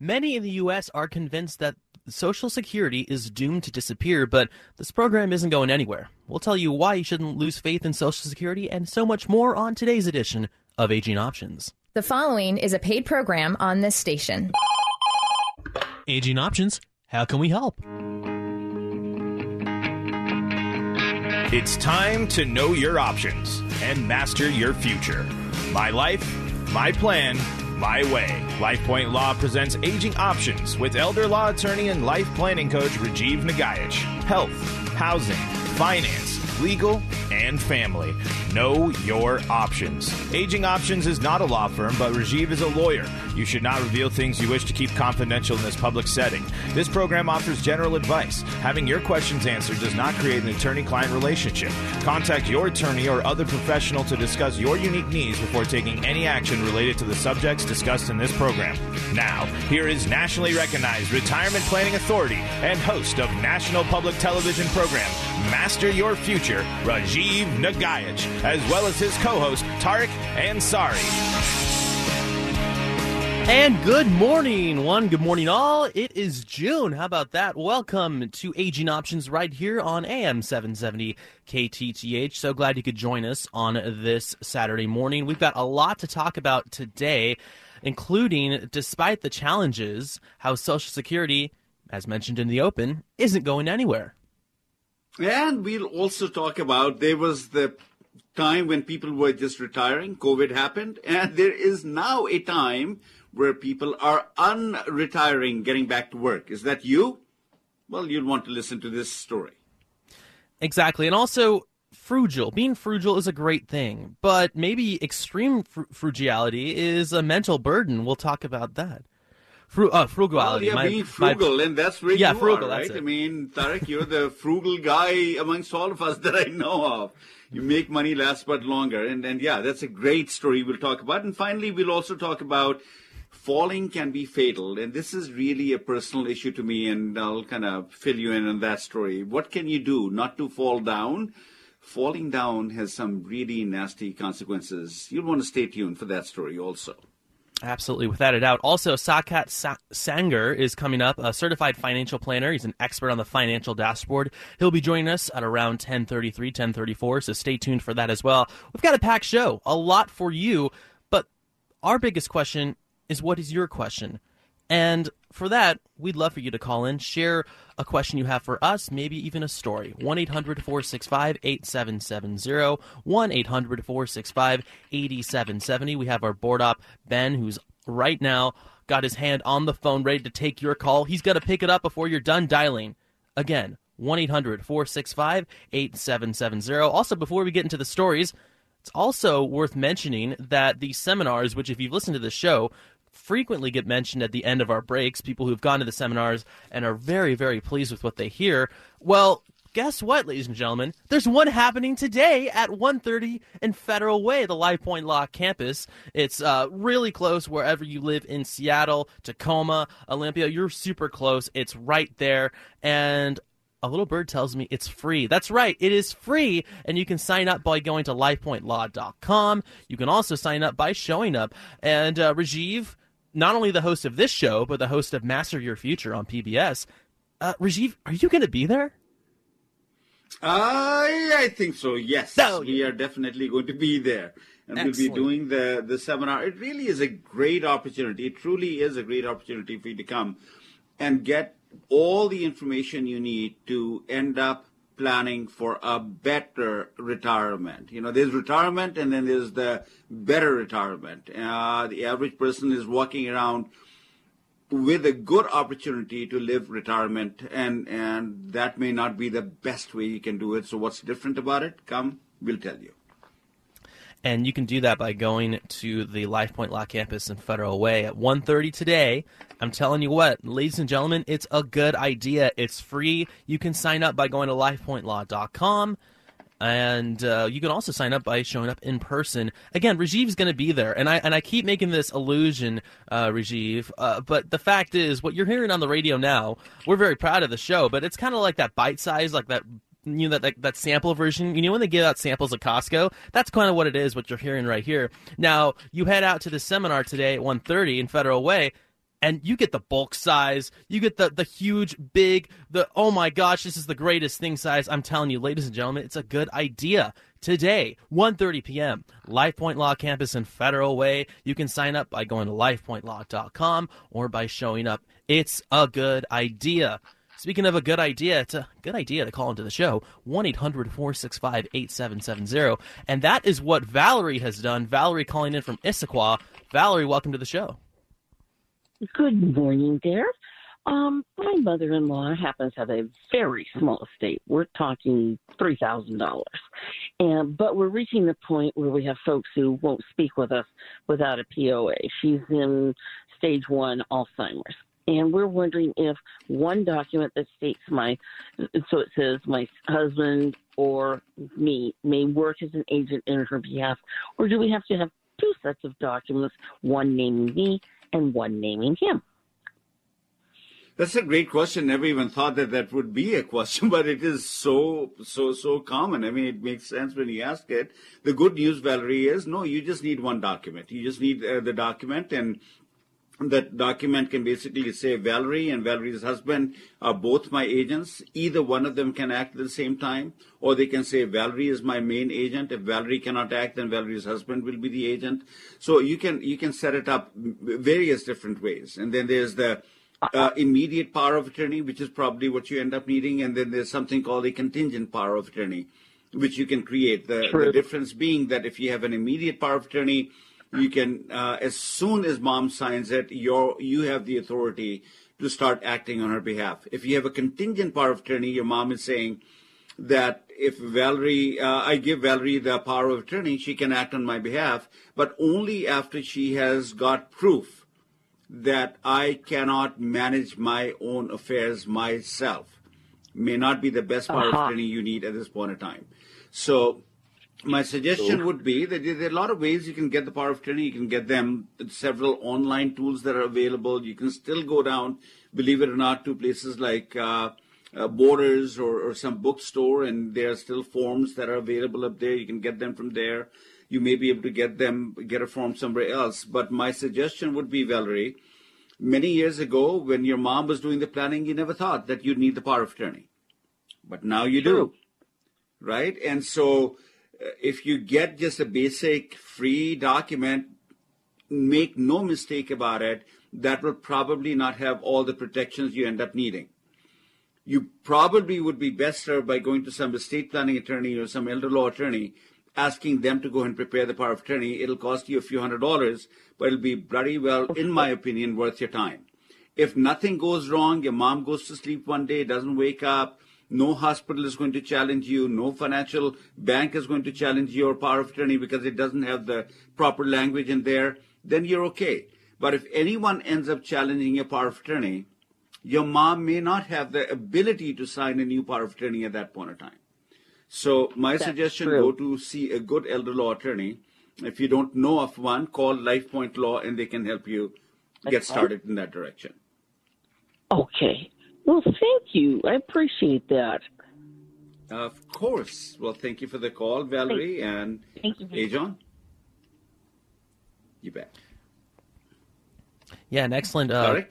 Many in the U.S. are convinced that Social Security is doomed to disappear, but this program isn't going anywhere. We'll tell you why you shouldn't lose faith in Social Security and so much more on today's edition of Aging Options. The following is a paid program on this station. Aging Options, how can we help? It's time to know your options and master your future. My life, my plan, my way. LifePoint Law presents Aging Options with elder law attorney and life planning coach Rajiv Nagaich. Health, housing, finance, legal, and family. Know your options. Aging Options is not a law firm, but Rajiv is a lawyer. You should not reveal things you wish to keep confidential in this public setting. This program offers general advice. Having your questions answered does not create an attorney client relationship. Contact your attorney or other professional to discuss your unique needs before taking any action related to the subjects discussed in this program. Now, here is nationally recognized retirement planning authority and host of national public television program Master Your Future, Rajiv Nagaich, as well as his co host, Tarek Ansari. And good morning, one. Good morning, all. It is June. How about that? Welcome to Aging Options right here on AM 770 KTTH. So glad you could join us on this Saturday morning. We've got a lot to talk about today, including, despite the challenges, how Social Security, as mentioned in the open, isn't going anywhere. And we'll also talk about there was the time when people were just retiring, COVID happened, and there is now a time where people are unretiring, getting back to work. Is that you? Well, you'll want to listen to this story. Exactly. And also, frugal. Being frugal is a great thing, but maybe extreme fr- frugality is a mental burden. We'll talk about that. Fru- uh, frugality. Well, yeah, my, being frugal, my, and that's where yeah, you frugal, are, right? I mean, Tarek, you're the frugal guy amongst all of us that I know of. You make money last but longer, and and yeah, that's a great story we'll talk about. And finally, we'll also talk about falling can be fatal. And this is really a personal issue to me, and I'll kind of fill you in on that story. What can you do not to fall down? Falling down has some really nasty consequences. You'll want to stay tuned for that story also. Absolutely, without a doubt. Also, Saket Sa- Senger is coming up, a certified financial planner. He's an expert on the financial dashboard. He'll be joining us at around 1033, 1034, so stay tuned for that as well. We've got a packed show, a lot for you, but our biggest question is what is your question? And for that, we'd love for you to call in, share a question you have for us, maybe even a story. 1 800 465 8770. 1 800 465 8770. We have our board op, Ben, who's right now got his hand on the phone ready to take your call. He's got to pick it up before you're done dialing. Again, 1 800 465 8770. Also, before we get into the stories, it's also worth mentioning that the seminars, which if you've listened to the show, frequently get mentioned at the end of our breaks, people who've gone to the seminars and are very, very pleased with what they hear. Well, guess what, ladies and gentlemen? There's one happening today at 1.30 in Federal Way, the LifePoint Law campus. It's uh, really close wherever you live in Seattle, Tacoma, Olympia. You're super close. It's right there. And a little bird tells me it's free. That's right, it is free, and you can sign up by going to lifepointlaw.com. You can also sign up by showing up. And uh, Rajiv, not only the host of this show, but the host of Master Your Future on PBS. Uh, Rajiv, are you going to be there? I I think so. Yes, oh, we are definitely going to be there, and Excellent. we'll be doing the the seminar. It really is a great opportunity. It truly is a great opportunity for you to come and get all the information you need to end up planning for a better retirement. You know, there's retirement and then there's the better retirement. Uh, the average person is walking around with a good opportunity to live retirement and and that may not be the best way you can do it. So what's different about it? Come, we'll tell you. And you can do that by going to the LifePoint Law Campus in Federal Way at 1.30 today. I'm telling you what, ladies and gentlemen, it's a good idea. It's free. You can sign up by going to lifepointlaw.com. And uh, you can also sign up by showing up in person. Again, Rajiv's going to be there, and I and I keep making this illusion, uh, Rajiv. Uh, but the fact is, what you're hearing on the radio now, we're very proud of the show. But it's kind of like that bite size, like that you know that, that, that sample version. You know when they give out samples at Costco, that's kind of what it is. What you're hearing right here. Now you head out to the seminar today at 1:30 in Federal Way, and you get the bulk size, you get the the huge, big, the oh my gosh, this is the greatest thing size. I'm telling you, ladies and gentlemen, it's a good idea. Today, 1:30 p.m., LifePoint Law Campus in Federal Way. You can sign up by going to lifepointlaw.com or by showing up. It's a good idea. Speaking of a good idea, it's a good idea to call into the show 1 800 465 8770. And that is what Valerie has done. Valerie calling in from Issaquah. Valerie, welcome to the show. Good morning, there. Um, my mother-in-law happens to have a very small estate. We're talking three thousand dollars, and but we're reaching the point where we have folks who won't speak with us without a POA. She's in stage one Alzheimer's, and we're wondering if one document that states my, so it says my husband or me may work as an agent in her behalf, or do we have to have two sets of documents, one naming me and one naming him? That's a great question. Never even thought that that would be a question, but it is so, so, so common. I mean, it makes sense when you ask it. The good news, Valerie, is no, you just need one document. You just need uh, the document and that document can basically say Valerie and Valerie's husband are both my agents. Either one of them can act at the same time, or they can say Valerie is my main agent. If Valerie cannot act, then Valerie's husband will be the agent. So you can you can set it up various different ways. And then there's the uh, immediate power of attorney, which is probably what you end up needing, and then there's something called a contingent power of attorney, which you can create. The, the difference being that if you have an immediate power of attorney, you can, uh, as soon as mom signs it, you you have the authority to start acting on her behalf. If you have a contingent power of attorney, your mom is saying that if Valerie, uh, I give Valerie the power of attorney, she can act on my behalf, but only after she has got proof that I cannot manage my own affairs myself. May not be the best power uh-huh. of attorney you need at this point in time. So my suggestion would be that there are a lot of ways you can get the power of attorney. You can get them several online tools that are available. You can still go down, believe it or not, to places like uh, uh, Borders or, or some bookstore, and there are still forms that are available up there. You can get them from there you may be able to get them get a form somewhere else. But my suggestion would be, Valerie, many years ago when your mom was doing the planning, you never thought that you'd need the power of attorney, but now you True. do, right? And so, if you get just a basic free document, make no mistake about it, that will probably not have all the protections you end up needing you probably would be best served by going to some estate planning attorney or some elder law attorney asking them to go and prepare the power of attorney. It'll cost you a few hundred dollars, but it'll be bloody well, in my opinion, worth your time. If nothing goes wrong, your mom goes to sleep one day, doesn't wake up, no hospital is going to challenge you, no financial bank is going to challenge your power of attorney because it doesn't have the proper language in there, then you're okay. But if anyone ends up challenging your power of attorney, your mom may not have the ability to sign a new power of attorney at that point in time. So my That's suggestion: true. go to see a good elder law attorney. If you don't know of one, call LifePoint Law, and they can help you get started in that direction. Okay. Well, thank you. I appreciate that. Of course. Well, thank you for the call, Valerie thank and thank you. Hey, John. You bet. Yeah, an excellent. Uh,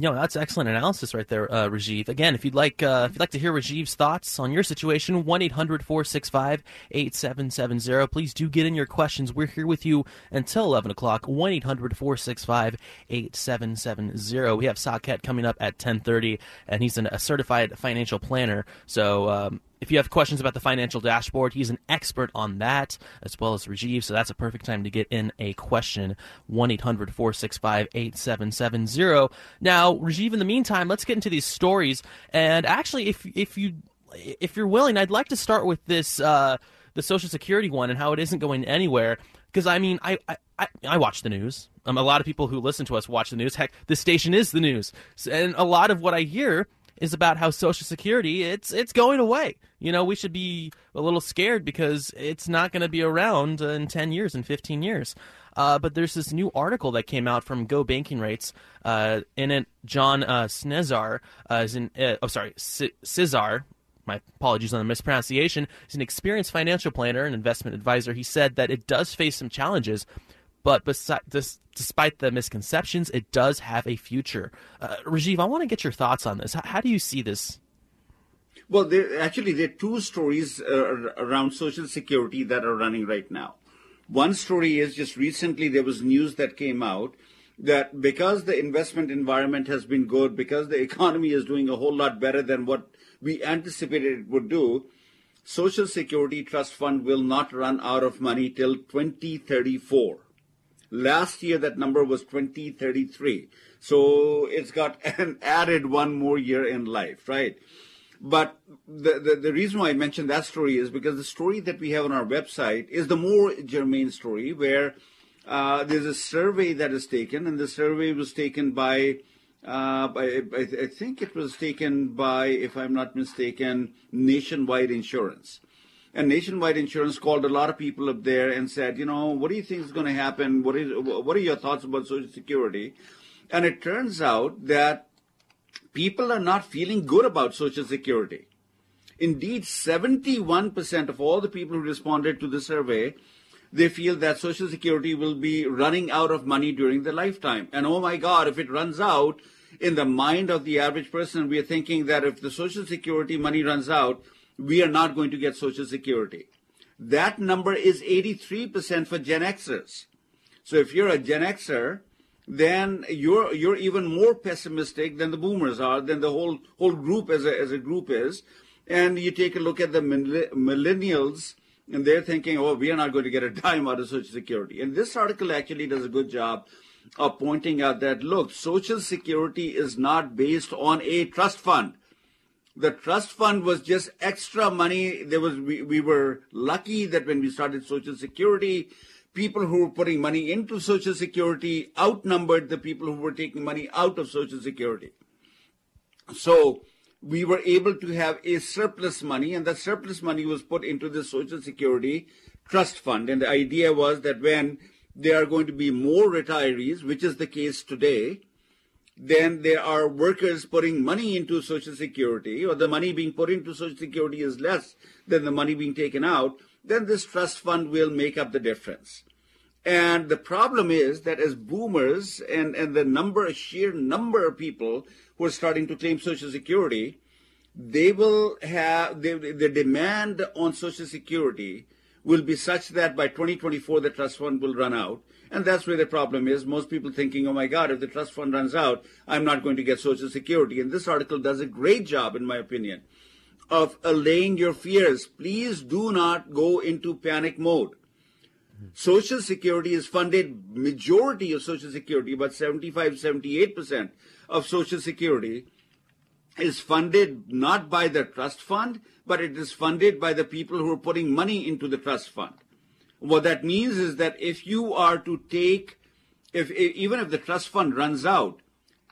know, that's excellent analysis right there, uh, Rajiv. Again, if you'd like, uh, if you'd like to hear Rajiv's thoughts on your situation, 1-800-465-8770. Please do get in your questions. We're here with you until eleven o'clock. 1-800-465-8770. We have Saket coming up at ten thirty, and he's an, a certified financial planner. So um, if you have questions about the financial dashboard, he's an expert on that, as well as Rajiv. So that's a perfect time to get in a question. 1 800 465 8770. Now, Rajiv, in the meantime, let's get into these stories. And actually, if, if, you, if you're willing, I'd like to start with this. Uh, the Social Security one and how it isn't going anywhere. Because I mean, I, I I watch the news. Um, a lot of people who listen to us watch the news. Heck, this station is the news, and a lot of what I hear is about how Social Security it's it's going away. You know, we should be a little scared because it's not going to be around in 10 years and 15 years. Uh, but there's this new article that came out from Go Banking Rates. Uh, in it, John uh, Snezar uh, is in. Uh, oh, sorry, Cesar. My apologies on the mispronunciation. He's an experienced financial planner and investment advisor. He said that it does face some challenges but this, despite the misconceptions, it does have a future. Uh, Rajiv, I want to get your thoughts on this. How, how do you see this? Well, there, actually, there are two stories uh, around Social Security that are running right now. One story is just recently there was news that came out that because the investment environment has been good, because the economy is doing a whole lot better than what we anticipated it would do, Social Security Trust Fund will not run out of money till 2034. Last year, that number was 2033. So it's got an added one more year in life, right? But the, the, the, reason why I mentioned that story is because the story that we have on our website is the more germane story where uh, there's a survey that is taken, and the survey was taken by, uh, by I, I, think it was taken by, if I'm not mistaken, Nationwide Insurance. And Nationwide Insurance called a lot of people up there and said, you know, what do you think is going to happen? What is what are your thoughts about Social Security? And it turns out that people are not feeling good about Social Security. Indeed, 71% of all the people who responded to the survey, they feel that Social Security will be running out of money during their lifetime. And oh my God, if it runs out, in the mind of the average person, we are thinking that if the Social Security money runs out, we are not going to get Social Security. That number is 83% for Gen Xers. So if you're a Gen Xer, then you're you're even more pessimistic than the boomers are, than the whole whole group as a as a group is. And you take a look at the millennials, and they're thinking, "Oh, we are not going to get a dime out of Social Security." And this article actually does a good job of pointing out that look, Social Security is not based on a trust fund. The trust fund was just extra money. There was we, we were lucky that when we started Social Security, people who were putting money into Social Security outnumbered the people who were taking money out of Social Security. So we were able to have a surplus money, and that surplus money was put into the Social Security Trust Fund. And the idea was that when there are going to be more retirees, which is the case today, then there are workers putting money into Social Security, or the money being put into Social Security is less than the money being taken out then this trust fund will make up the difference. And the problem is that as boomers and, and the number, sheer number of people who are starting to claim Social Security, they will have, they, the demand on Social Security will be such that by 2024 the trust fund will run out. And that's where the problem is. Most people thinking, oh my God, if the trust fund runs out, I'm not going to get Social Security. And this article does a great job, in my opinion, of allaying your fears. Please do not go into panic mode. Social Security is funded, majority of Social Security, about 75, 78% of Social Security is funded not by the trust fund, but it is funded by the people who are putting money into the trust fund. What that means is that if you are to take, if, if even if the trust fund runs out,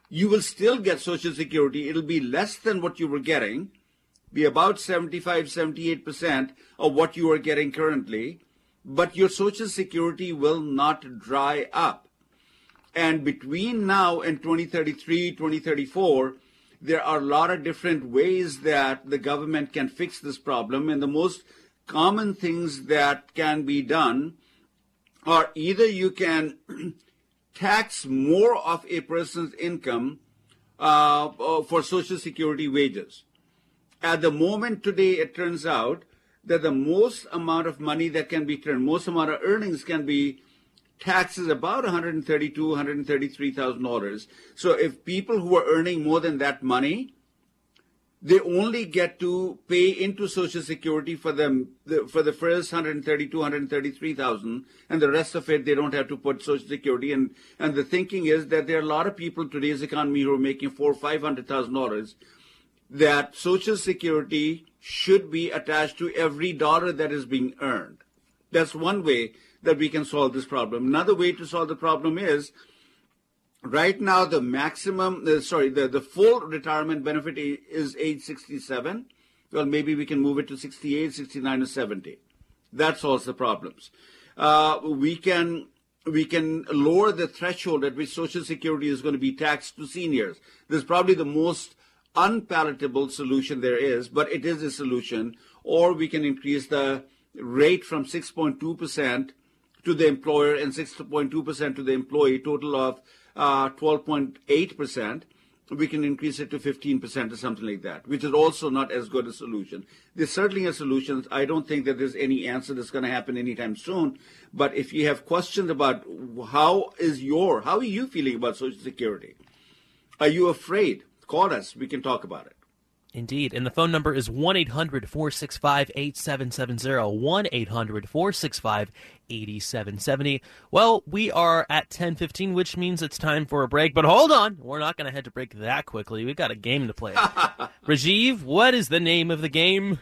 you will still get Social Security. It'll be less than what you were getting, be about 75, 78% of what you are getting currently, but your Social Security will not dry up. And between now and 2033, 2034, there are a lot of different ways that the government can fix this problem. And the most common things that can be done are either you can tax more of a person's income uh, uh for Social Security wages. At the moment today, it turns out that the most amount of money that can be turned, most amount of earnings can be taxes about 132 133,000 dollars. So if people who are earning more than that money, they only get to pay into Social Security for them the, for the first 132 133,000, and the rest of it they don't have to put Social Security. And and the thinking is that there are a lot of people in today's economy who are making four five hundred thousand dollars that Social Security should be attached to every dollar that is being earned. That's one way that we can solve this problem. Another way to solve the problem is right now the maximum, uh, sorry, the, the full retirement benefit is age 67. Well, maybe we can move it to 68, 69, or 70. That solves the problems. Uh, we can we can lower the threshold at which Social Security is going to be taxed to seniors. This is probably the most unpalatable solution there is, but it is a solution. Or we can increase the rate from 6.2% to the employer and 6.2% to the employee, total of uh, 12.8%. We can increase it to 15% or something like that, which is also not as good a solution. There's certainly a solution. I don't think that there's any answer that's going to happen anytime soon. But if you have questions about how is your, how are you feeling about Social Security? Are you afraid? Call us. We can talk about it. Indeed. And the phone number is 1 800 465 8770. 1 800 465 8770. Well, we are at 1015, which means it's time for a break. But hold on. We're not going to head to break that quickly. We've got a game to play. Rajiv, what is the name of the game?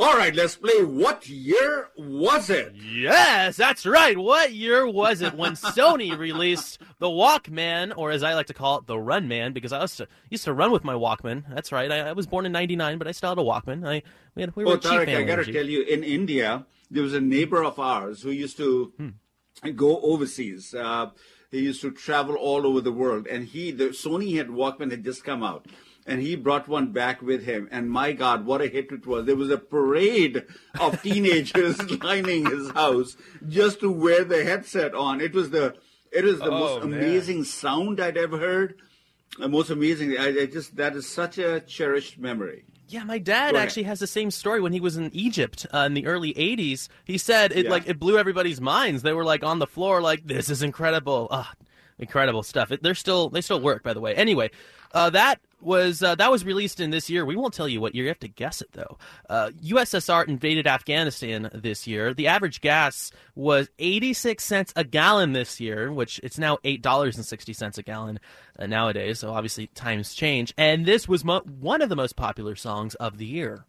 All right, let's play What Year Was It? Yes, that's right. What year was it when Sony released the Walkman, or as I like to call it, the Runman, because I used to, used to run with my Walkman. That's right. I, I was born in 99, but I still had a Walkman. I, we, had, we were oh, Tarek. I got to tell you, in India, there was a neighbor of ours who used to Hmm. go overseas. Uh, he used to travel all over the world, and he, the Sony had Walkman had just come out, and he brought one back with him. And my God, what a hit it was! There was a parade of teenagers lining his house just to wear the headset on. It was the, it was the most Oh, man. amazing sound I'd ever heard. The most amazing. I, I just that is such a cherished memory. Yeah, my dad actually has the same story when he was in Egypt uh, in the early '80s. He said it Yeah. like it blew everybody's minds. They were like on the floor, like this is incredible, ah, incredible stuff. It, they're still they still work, by the way. Anyway, uh, that was uh, that was released in this year. We won't tell you what year. You have to guess it though. Uh, USSR invaded Afghanistan this year. The average gas was 86 cents a gallon this year, which it's now eight dollars and sixty cents a gallon uh, nowadays. So obviously times change. And this was mo- one of the most popular songs of the year.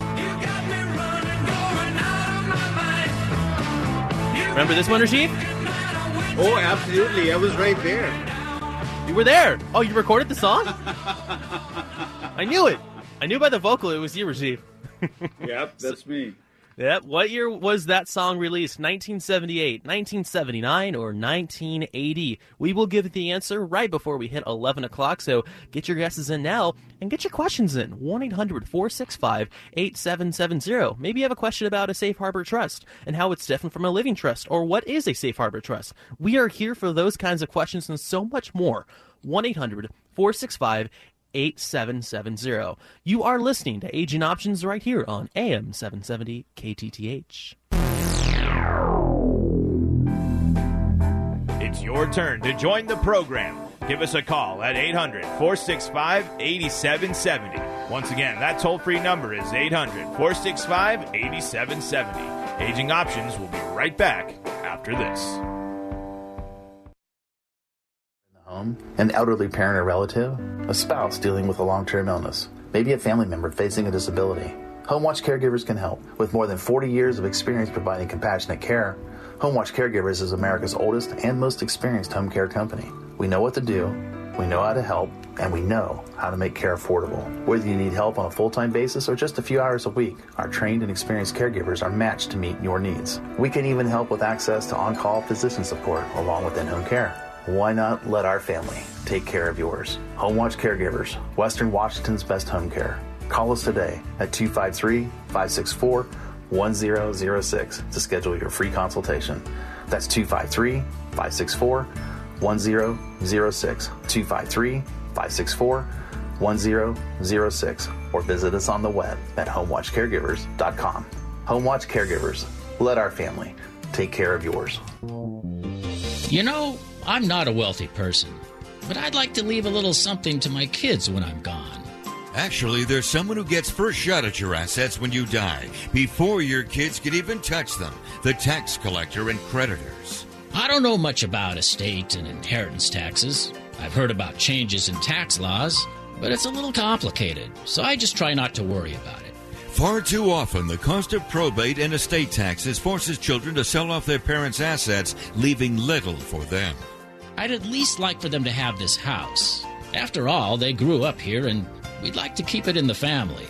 Remember this one, Rajiv? Oh, absolutely! I was right there. You were there. Oh, you recorded the song? I knew it. I knew by the vocal it was you, Rajiv. Yep, that's me. Yep. What year was that song released? 1978, 1979, or 1980? We will give the answer right before we hit 11 o'clock, so get your guesses in now and get your questions in. 1 800 465 8770. Maybe you have a question about a safe harbor trust and how it's different from a living trust, or what is a safe harbor trust. We are here for those kinds of questions and so much more. 1 800 465 8770. You are listening to Aging Options right here on AM 770 KTTH. It's your turn to join the program. Give us a call at 800 465 8770. Once again, that toll free number is 800 465 8770. Aging Options will be right back after this. Home, an elderly parent or relative, a spouse dealing with a long term illness, maybe a family member facing a disability. Home Watch Caregivers can help. With more than 40 years of experience providing compassionate care, Home Watch Caregivers is America's oldest and most experienced home care company. We know what to do, we know how to help, and we know how to make care affordable. Whether you need help on a full time basis or just a few hours a week, our trained and experienced caregivers are matched to meet your needs. We can even help with access to on call physician support along with in home care. Why not let our family take care of yours? Home Watch Caregivers, Western Washington's best home care. Call us today at 253 564 1006 to schedule your free consultation. That's 253 564 1006. 253 564 1006. Or visit us on the web at homewatchcaregivers.com. Home Watch Caregivers, let our family take care of yours. You know, I'm not a wealthy person, but I'd like to leave a little something to my kids when I'm gone. Actually, there's someone who gets first shot at your assets when you die, before your kids can even touch them the tax collector and creditors. I don't know much about estate and inheritance taxes. I've heard about changes in tax laws, but it's a little complicated, so I just try not to worry about it. Far too often, the cost of probate and estate taxes forces children to sell off their parents' assets, leaving little for them. I'd at least like for them to have this house. After all, they grew up here and we'd like to keep it in the family.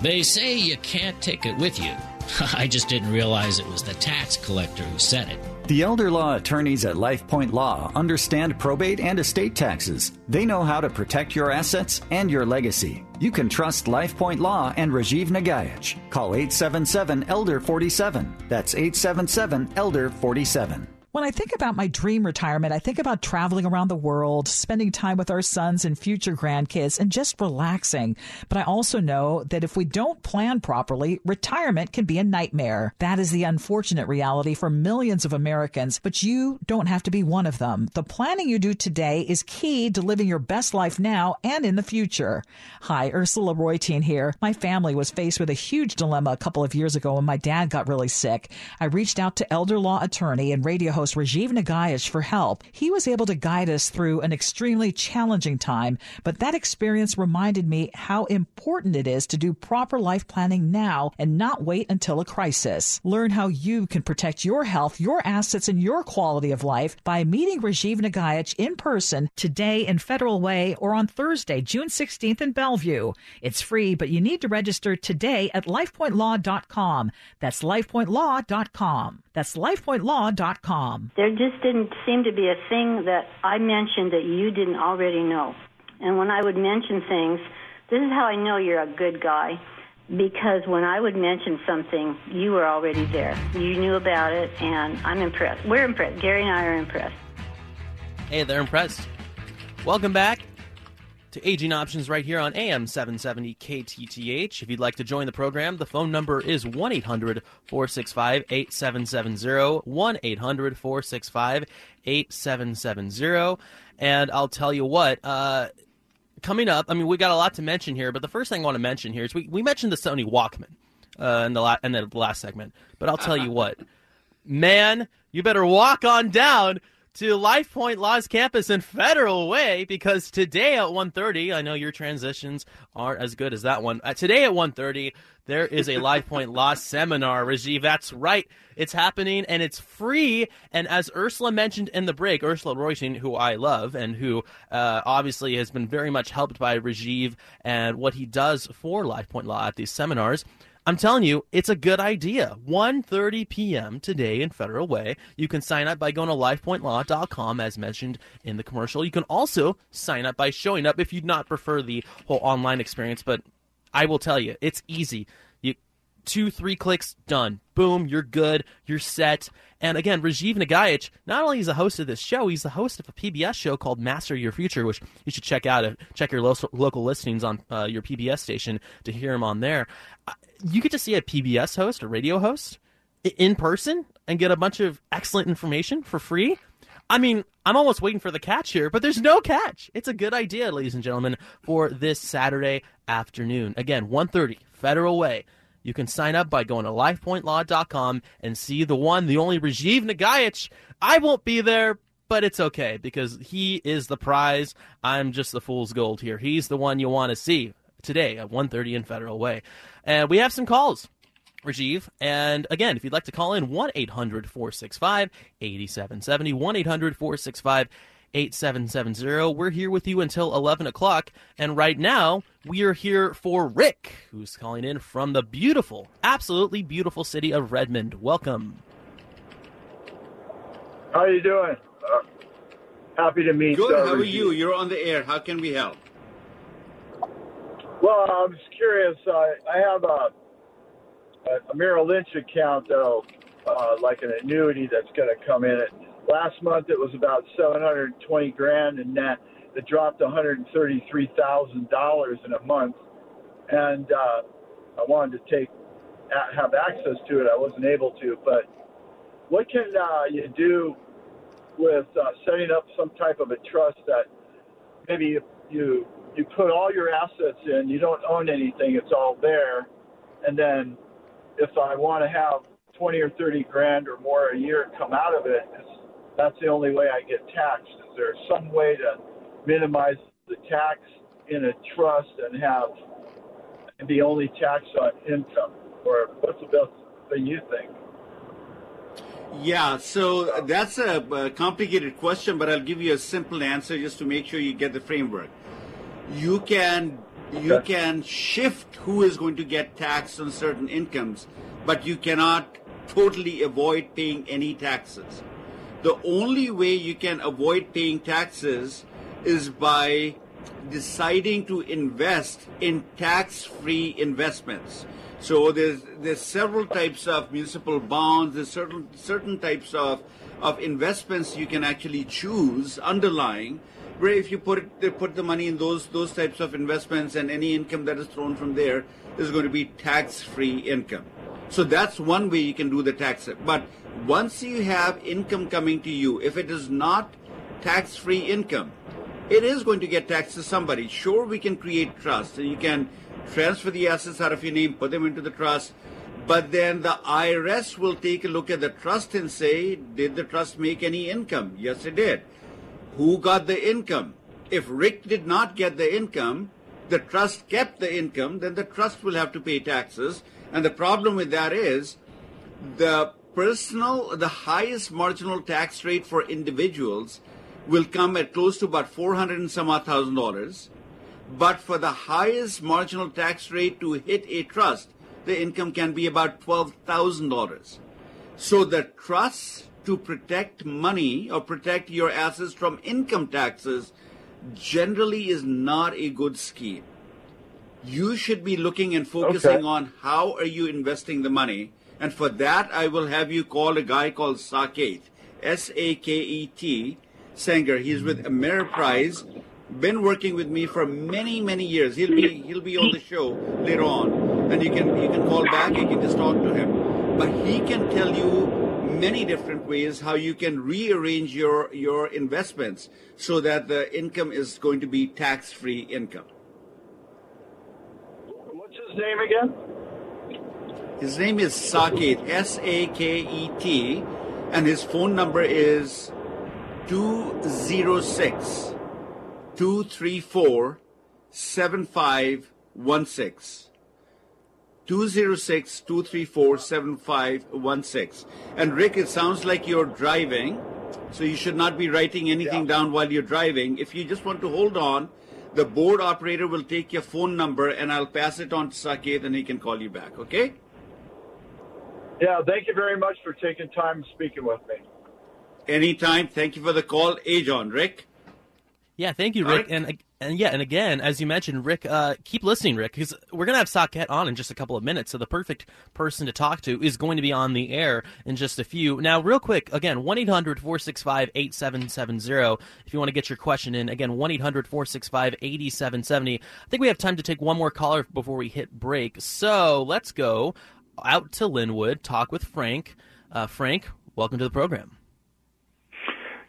They say you can't take it with you. I just didn't realize it was the tax collector who said it. The elder law attorneys at LifePoint Law understand probate and estate taxes. They know how to protect your assets and your legacy. You can trust LifePoint Law and Rajiv Nagaich. Call 877 Elder 47. That's 877 Elder 47. When I think about my dream retirement, I think about traveling around the world, spending time with our sons and future grandkids, and just relaxing. But I also know that if we don't plan properly, retirement can be a nightmare. That is the unfortunate reality for millions of Americans, but you don't have to be one of them. The planning you do today is key to living your best life now and in the future. Hi, Ursula Reutin here. My family was faced with a huge dilemma a couple of years ago when my dad got really sick. I reached out to elder law attorney and radio host host Rajiv Nagaich for help. He was able to guide us through an extremely challenging time, but that experience reminded me how important it is to do proper life planning now and not wait until a crisis. Learn how you can protect your health, your assets, and your quality of life by meeting Rajiv Nagaich in person today in Federal Way or on Thursday, June 16th in Bellevue. It's free, but you need to register today at lifepointlaw.com. That's lifepointlaw.com. That's lifepointlaw.com. There just didn't seem to be a thing that I mentioned that you didn't already know. And when I would mention things, this is how I know you're a good guy. Because when I would mention something, you were already there. You knew about it, and I'm impressed. We're impressed. Gary and I are impressed. Hey, they're impressed. Welcome back to Aging Options right here on AM 770 KTTH. If you'd like to join the program, the phone number is 1 800 465 8770. 1 800 465 8770. And I'll tell you what, uh, coming up, I mean, we got a lot to mention here, but the first thing I want to mention here is we, we mentioned the Sony Walkman uh, in, the la- in the last segment. But I'll tell you what, man, you better walk on down to LifePoint Law's campus in Federal Way because today at 1.30, I know your transitions aren't as good as that one. Uh, today at 1.30, there is a LifePoint Law seminar, Rajiv. That's right. It's happening and it's free. And as Ursula mentioned in the break, Ursula Reutin, who I love and who uh, obviously has been very much helped by Rajiv and what he does for LifePoint Law at these seminars – I'm telling you, it's a good idea. 1.30 p.m. today in Federal Way. You can sign up by going to lifepointlaw.com as mentioned in the commercial. You can also sign up by showing up if you'd not prefer the whole online experience, but I will tell you, it's easy two, three clicks, done. Boom, you're good, you're set. And again, Rajiv Nagaich, not only is the host of this show, he's the host of a PBS show called Master Your Future, which you should check out. Uh, check your lo- local listings on uh, your PBS station to hear him on there. Uh, you get to see a PBS host, a radio host, in person and get a bunch of excellent information for free. I mean, I'm almost waiting for the catch here, but there's no catch. It's a good idea, ladies and gentlemen, for this Saturday afternoon. Again, 1:30 Federal Way. You can sign up by going to lifepointlaw.com and see the one, the only Rajiv Nagaich. I won't be there, but it's okay because he is the prize. I'm just the fool's gold here. He's the one you want to see today at 1.30 in Federal Way. And we have some calls. Rajiv. And again, if you'd like to call in, 1 800 465 8770, 1 800 465 8770. We're here with you until 11 o'clock. And right now, we are here for Rick, who's calling in from the beautiful, absolutely beautiful city of Redmond. Welcome. How are you doing? Uh, happy to meet you. Good. How are you? You're on the air. How can we help? Well, I'm just curious. Uh, I have a, a Merrill Lynch account that'll, uh, like an annuity that's going to come in at Last month it was about 720 grand, and that it dropped 133 thousand dollars in a month. And uh, I wanted to take have access to it. I wasn't able to, but what can uh, you do with uh, setting up some type of a trust that maybe you you put all your assets in, you don't own anything, it's all there, and then if I want to have 20 or 30 grand or more a year come out of it, that's the only way I get taxed. Is there some way to minimize the tax in a trust and have and be only taxed on income? Or what's the best thing you think? Yeah, so that's a, a, complicated question, but I'll give you a simple answer just to make sure you get the framework. You can you okay. can shift who is going to get taxed on certain incomes, but you cannot totally avoid paying any taxes the only way you can avoid paying taxes is by deciding to invest in tax-free investments. So there's there's several types of municipal bonds. There's certain certain types of of investments you can actually choose underlying. Where if you put put the money in those those types of investments and any income that is thrown from there is going to be tax-free income. So that's one way you can do the tax. But once you have income coming to you, if it is not tax-free income, it is going to get taxed to somebody. Sure, we can create trust and you can transfer the assets out of your name, put them into the trust, but then the IRS will take a look at the trust and say, did the trust make any income? Yes, it did. Who got the income? If Rick did not get the income, the trust kept the income, then the trust will have to pay taxes. And the problem with that is the personal, the highest marginal tax rate for individuals will come at close to about 400 and some odd thousand dollars. But for the highest marginal tax rate to hit a trust, the income can be about $12,000. So the trust to protect money or protect your assets from income taxes generally is not a good scheme. You should be looking and focusing Okay. on how are you investing the money. And for that, I will have you call a guy called Saket, S-A-K-E-T, Senger. He's with Ameriprise, been working with me for many, many years. He'll be he'll be on the show later on, and you can you can call back. You can just talk to him, but he can tell you many different ways how you can rearrange your your investments so that the income is going to be tax free income. What's his name again? His name is Saket, S A K E T, and his phone number is 206 234 7516. 206 234 7516. And Rick, it sounds like you're driving, so you should not be writing anything down while you're driving. If you just want to hold on, the board operator will take your phone number and I'll pass it on to Saket and he can call you back, okay? Yeah, thank you very much for taking time speaking with me. Anytime. Thank you for the call. Ajon, Rick? Yeah, thank you, Rick. right. And uh, and yeah, and again, as you mentioned, Rick, uh, keep listening, Rick, because we're gonna have Saket on in just a couple of minutes. So the perfect person to talk to is going to be on the air in just a few. Now, real quick, again, one 8770 If you want to get your question in, again, one 8770 I think we have time to take one more caller before we hit break. So let's go out to Lynnwood, talk with Frank. Uh, Frank, welcome to the program.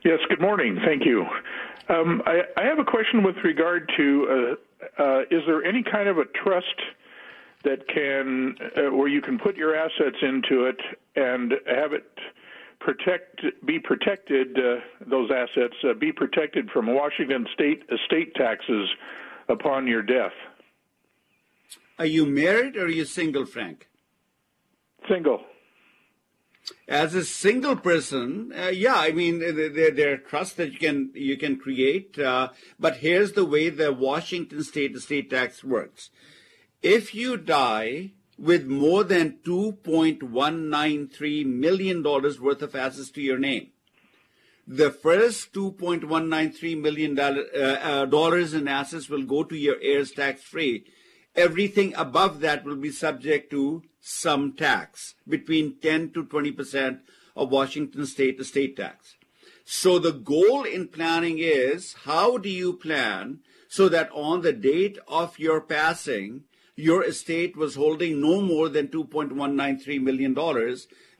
Yes, good morning. Thank you. Um, I, I have a question with regard to uh, uh, is there any kind of a trust that can, uh, where you can put your assets into it and have it protect, be protected, uh, those assets uh, be protected from Washington state estate taxes upon your death? Are you married or are you single, Frank? Single. As a single person, uh, yeah, I mean, there, there- are trusts that you can you can create. Uh, but here's the way the Washington State estate tax works: if you die with more than two point one nine three million dollars worth of assets to your name, the first two point one nine three million uh, uh, dollars in assets will go to your heirs tax free. Everything above that will be subject to some tax between 10 to 20 percent of Washington state estate tax. So the goal in planning is how do you plan so that on the date of your passing, your estate was holding no more than $2.193 million.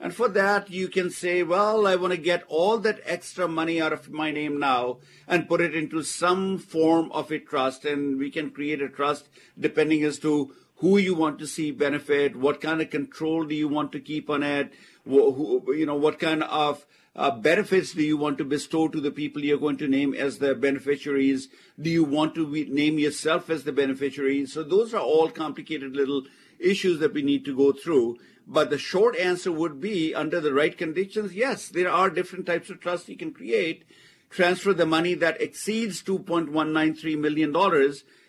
And for that, you can say, well, I want to get all that extra money out of my name now and put it into some form of a trust. And we can create a trust depending as to who you want to see benefit, what kind of control do you want to keep on it, wh- who, you know, what kind of uh, benefits do you want to bestow to the people you're going to name as the beneficiaries? Do you want to be, name yourself as the beneficiary? So those are all complicated little issues that we need to go through. But the short answer would be under the right conditions, yes, there are different types of trusts you can create, transfer the money that exceeds $2.193 million,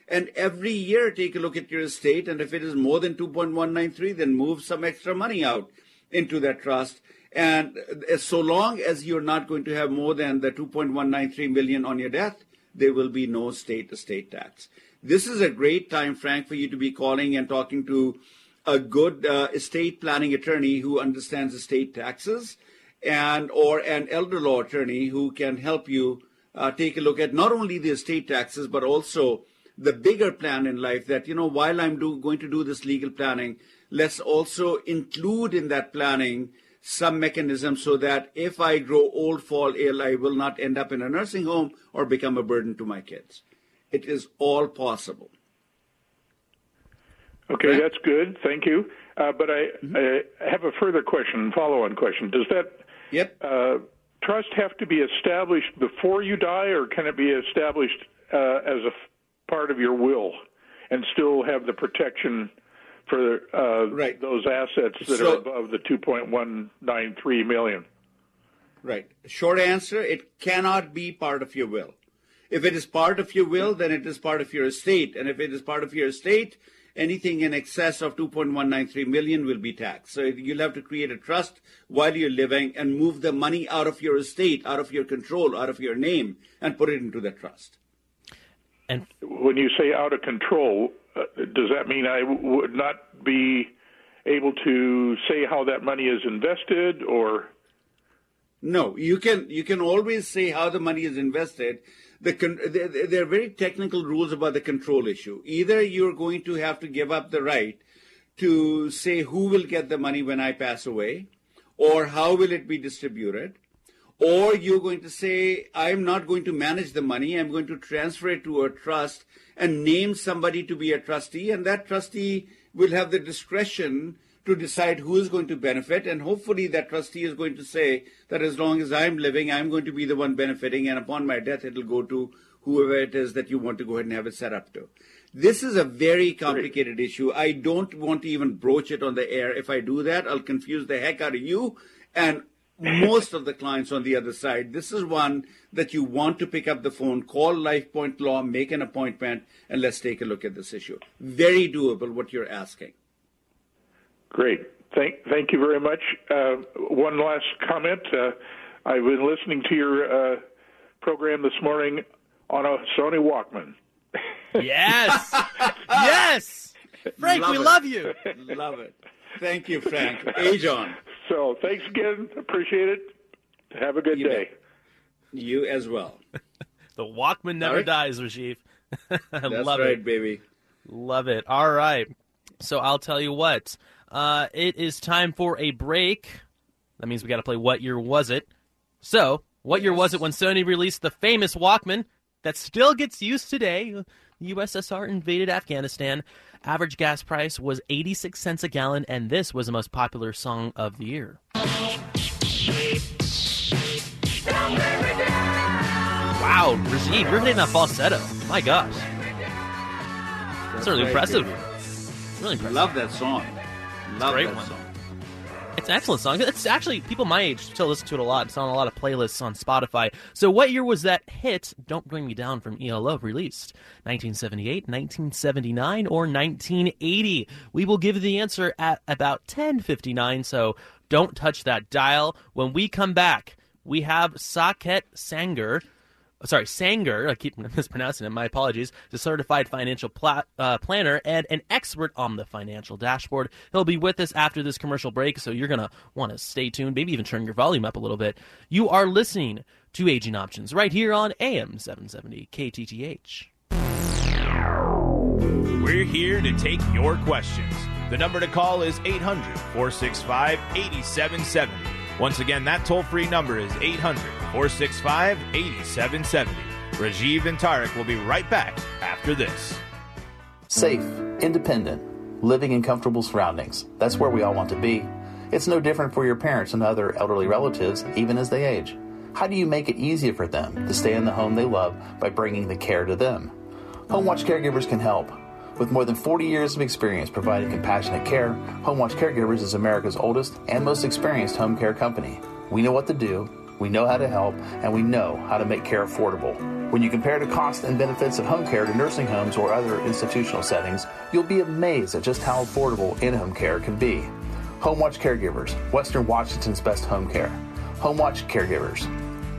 and every year take a look at your estate. And if it is more than 2.193, then move some extra money out into that trust. And uh, so long as you're not going to have more than the 2.193 million on your death, there will be no state estate tax. This is a great time, Frank, for you to be calling and talking to a good uh, estate planning attorney who understands estate taxes and or an elder law attorney who can help you uh, take a look at not only the estate taxes but also the bigger plan in life that you know while i'm do, going to do this legal planning let's also include in that planning some mechanism so that if i grow old fall ill i will not end up in a nursing home or become a burden to my kids it is all possible okay right? that's good thank you uh, but I, mm-hmm. I, have a further question follow-on question does that Yep. Uh, trust have to be established before you die, or can it be established uh, as a part of your will and still have the protection for uh, right. those assets that so, are above the 2.193 million? Right. Short answer: It cannot be part of your will. If it is part of your will, then it is part of your estate, and if it is part of your estate, anything in excess of 2.193 million will be taxed. So you'll have to create a trust while you're living and move the money out of your estate, out of your control, out of your name, and put it into the trust. And when you say out of control, uh, does that mean I w- would not be able to say how that money is invested, or? No, you can you can always say how the money is invested the there are very technical rules about the control issue. Either you're going to have to give up the right to say who will get the money when I pass away, or how will it be distributed, or you're going to say I'm not going to manage the money. I'm going to transfer it to a trust and name somebody to be a trustee, and that trustee will have the discretion to decide who is going to benefit. And hopefully, that trustee is going to say that as long as I'm living, I'm going to be the one benefiting. And upon my death, it'll go to whoever it is that you want to go ahead and have it set up to. This is a very complicated Great. issue. I don't want to even broach it on the air. If I do that, I'll confuse the heck out of you and most of the clients on the other side. This is one that you want to pick up the phone, call LifePoint Law, make an appointment, and let's take a look at this issue. Very doable what you're asking. Great. Thank, thank you very much. Uh, one last comment. Uh, I've been listening to your uh, program this morning on a Sony Walkman. Yes. yes. Frank, love we it. love you. love it. Thank you, Frank. Age on. So thanks again. Appreciate it. Have a good you day. Bet. You as well. the Walkman never right. dies, Rajiv. I That's love right, it. baby. Love it. All right. So I'll tell you what. Uh, it is time for a break. That means we got to play What Year Was It? So, what year was it when Sony released the famous Walkman that still gets used today? The USSR invaded Afghanistan. Average gas price was 86 cents a gallon, and this was the most popular song of the year. Wow, Rajiv, you're hitting that falsetto. My gosh. That's really impressive. Really impressive. Love that song. Love great that one. song. It's an excellent song. It's actually people my age still listen to it a lot. It's on a lot of playlists on Spotify. So, what year was that hit "Don't Bring Me Down" from ELO released? 1978, 1979, or 1980? We will give the answer at about 10:59. So, don't touch that dial. When we come back, we have Saket Sanger sorry, Senger, I keep mispronouncing it, my apologies, is a certified financial uh, planner and an expert on the financial dashboard. He'll be with us after this commercial break, so you're going to want to stay tuned, maybe even turn your volume up a little bit. You are listening to Aging Options right here on AM 770 KTTH. We're here to take your questions. The number to call is 800 465 8770. Once again, that toll free number is 800 465 8770. Rajiv and Tarek will be right back after this. Safe, independent, living in comfortable surroundings. That's where we all want to be. It's no different for your parents and other elderly relatives, even as they age. How do you make it easier for them to stay in the home they love by bringing the care to them? Home Watch caregivers can help. With more than 40 years of experience providing compassionate care, HomeWatch Caregivers is America's oldest and most experienced home care company. We know what to do, we know how to help, and we know how to make care affordable. When you compare the cost and benefits of home care to nursing homes or other institutional settings, you'll be amazed at just how affordable in-home care can be. HomeWatch Caregivers, Western Washington's best home care. HomeWatch Caregivers.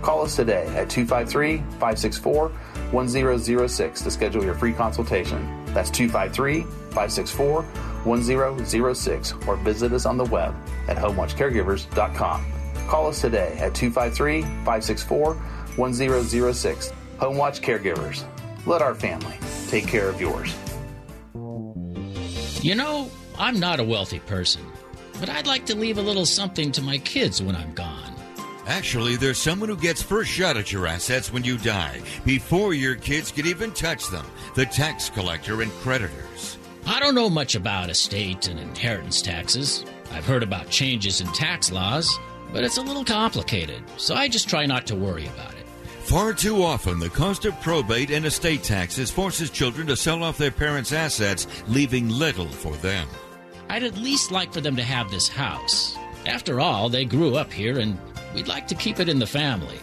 Call us today at 253 564 1006 to schedule your free consultation. That's 253 564 1006 or visit us on the web at homewatchcaregivers.com. Call us today at 253 564 1006. Home Watch Caregivers. Let our family take care of yours. You know, I'm not a wealthy person, but I'd like to leave a little something to my kids when I'm gone. Actually, there's someone who gets first shot at your assets when you die, before your kids can even touch them the tax collector and creditors. I don't know much about estate and inheritance taxes. I've heard about changes in tax laws, but it's a little complicated, so I just try not to worry about it. Far too often, the cost of probate and estate taxes forces children to sell off their parents' assets, leaving little for them. I'd at least like for them to have this house. After all, they grew up here and we'd like to keep it in the family.